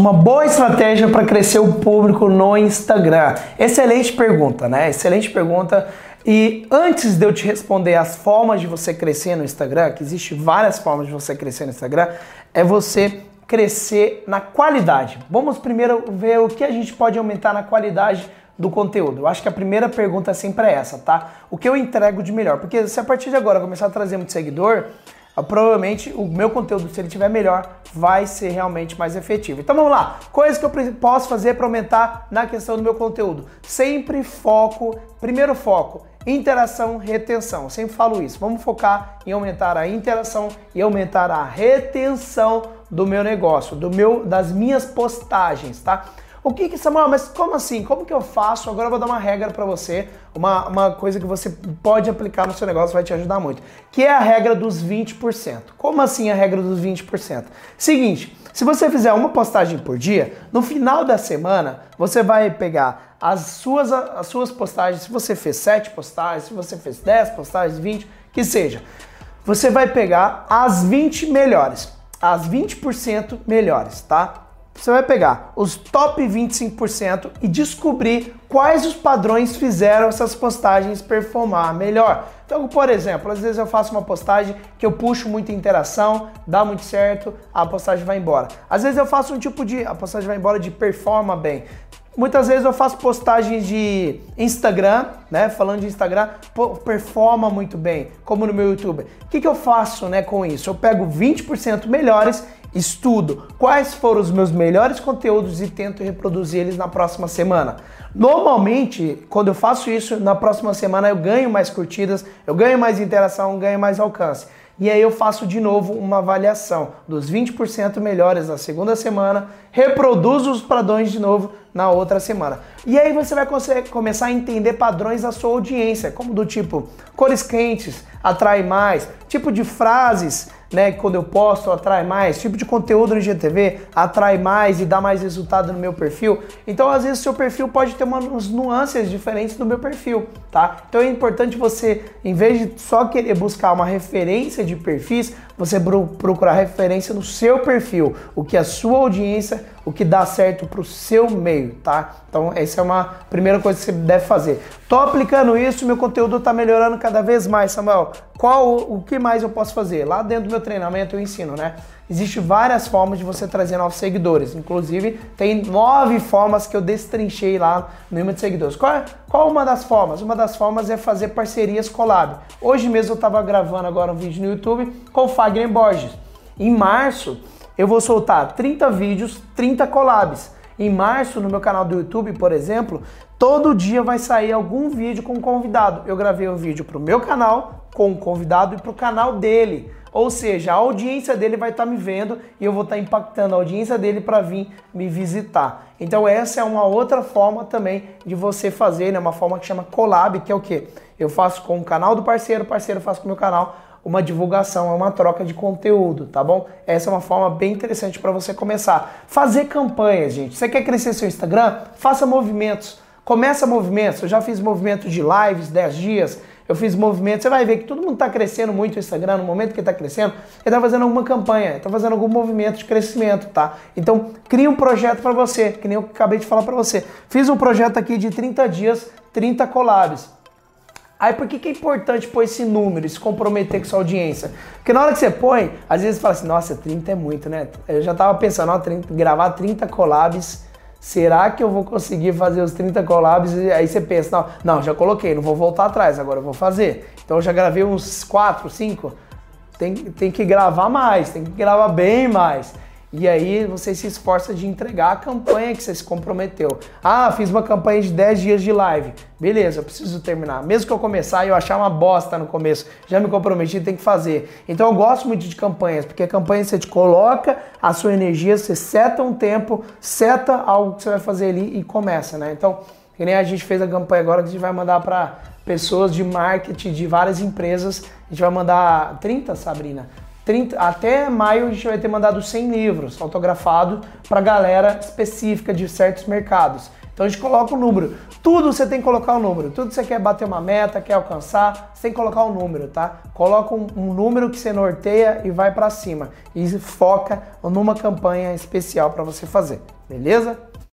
Uma boa estratégia para crescer o público no Instagram. Excelente pergunta, né? Excelente pergunta. E antes de eu te responder as formas de você crescer no Instagram, que existe várias formas de você crescer no Instagram, é você crescer na qualidade. Vamos primeiro ver o que a gente pode aumentar na qualidade do conteúdo. Eu acho que a primeira pergunta sempre é essa, tá? O que eu entrego de melhor? Porque se a partir de agora começar a trazer muito seguidor, provavelmente o meu conteúdo, se ele tiver melhor, vai ser realmente mais efetivo. Então vamos lá, coisas que eu posso fazer para aumentar na questão do meu conteúdo. Sempre foco, primeiro foco, interação, retenção. Eu sempre falo isso. Vamos focar em aumentar a interação e aumentar a retenção do meu negócio, do meu, das minhas postagens, tá? O que que, Samuel, mas como assim? Como que eu faço? Agora eu vou dar uma regra para você, uma, uma coisa que você pode aplicar no seu negócio, vai te ajudar muito, que é a regra dos 20%. Como assim a regra dos 20%? Seguinte, se você fizer uma postagem por dia, no final da semana, você vai pegar as suas, as suas postagens, se você fez 7 postagens, se você fez 10 postagens, 20, que seja, você vai pegar as 20 melhores, as 20% melhores, tá? Você vai pegar os top 25% e descobrir quais os padrões fizeram essas postagens performar melhor. Então, por exemplo, às vezes eu faço uma postagem que eu puxo muita interação, dá muito certo, a postagem vai embora. Às vezes eu faço um tipo de a postagem vai embora de performa bem. Muitas vezes eu faço postagens de Instagram, né? Falando de Instagram, performa muito bem, como no meu YouTube. O que, que eu faço né, com isso? Eu pego 20% melhores estudo quais foram os meus melhores conteúdos e tento reproduzir eles na próxima semana. Normalmente, quando eu faço isso, na próxima semana eu ganho mais curtidas, eu ganho mais interação, ganho mais alcance. E aí eu faço de novo uma avaliação dos 20% melhores na segunda semana, reproduzo os padrões de novo na outra semana. E aí você vai começar a entender padrões da sua audiência, como do tipo cores quentes atrai mais, tipo de frases né, que quando eu posto atrai mais, tipo de conteúdo no GTV atrai mais e dá mais resultado no meu perfil. Então, às vezes, seu perfil pode ter umas nuances diferentes do meu perfil, tá? Então é importante você, em vez de só querer buscar uma referência de perfis, você procurar referência no seu perfil, o que a sua audiência, o que dá certo para o seu meio, tá? Então essa é uma primeira coisa que você deve fazer. Tô aplicando isso, meu conteúdo está melhorando cada vez mais, Samuel. Qual o que mais eu posso fazer? Lá dentro do meu treinamento eu ensino, né? Existem várias formas de você trazer novos seguidores. Inclusive, tem nove formas que eu destrinchei lá no número de seguidores. Qual, é, qual uma das formas? Uma das formas é fazer parcerias collab. Hoje mesmo eu estava gravando agora um vídeo no YouTube com o Fagner Borges. Em março, eu vou soltar 30 vídeos, 30 collabs. Em março, no meu canal do YouTube, por exemplo, todo dia vai sair algum vídeo com um convidado. Eu gravei um vídeo para o meu canal com um convidado e para o canal dele. Ou seja, a audiência dele vai estar tá me vendo e eu vou estar tá impactando a audiência dele para vir me visitar. Então essa é uma outra forma também de você fazer, né? Uma forma que chama collab, que é o que? Eu faço com o canal do parceiro, o parceiro faz com o meu canal uma divulgação, é uma troca de conteúdo, tá bom? Essa é uma forma bem interessante para você começar. Fazer campanhas, gente. Você quer crescer seu Instagram? Faça movimentos. Começa movimentos. Eu já fiz movimento de lives 10 dias eu fiz movimentos. Você vai ver que todo mundo está crescendo muito o Instagram, no momento que está crescendo, ele está fazendo alguma campanha, está fazendo algum movimento de crescimento, tá? Então, cria um projeto para você, que nem eu acabei de falar para você. Fiz um projeto aqui de 30 dias, 30 collabs. Aí por que, que é importante pôr esse número, se comprometer com sua audiência? Porque na hora que você põe, às vezes você fala assim, nossa, 30 é muito, né? Eu já tava pensando, ó, 30, gravar 30 collabs será que eu vou conseguir fazer os 30 collabs? E aí você pensa, não, não, já coloquei, não vou voltar atrás, agora eu vou fazer. Então eu já gravei uns 4, 5, tem, tem que gravar mais, tem que gravar bem mais. E aí você se esforça de entregar a campanha que você se comprometeu. Ah, fiz uma campanha de 10 dias de live. Beleza, eu preciso terminar. Mesmo que eu começar e eu achar uma bosta no começo, já me comprometi, tem que fazer. Então eu gosto muito de campanhas, porque a campanha você te coloca a sua energia, você seta um tempo, seta algo que você vai fazer ali e começa, né? Então, que nem a gente fez a campanha agora que a gente vai mandar para pessoas de marketing de várias empresas. A gente vai mandar 30, Sabrina? 30, até maio a gente vai ter mandado 100 livros autografados para galera específica de certos mercados. Então a gente coloca o número. Tudo você tem que colocar o um número. Tudo que você quer bater uma meta, quer alcançar, você tem que colocar um número, tá? Coloca um, um número que você norteia e vai para cima. E foca numa campanha especial para você fazer, beleza?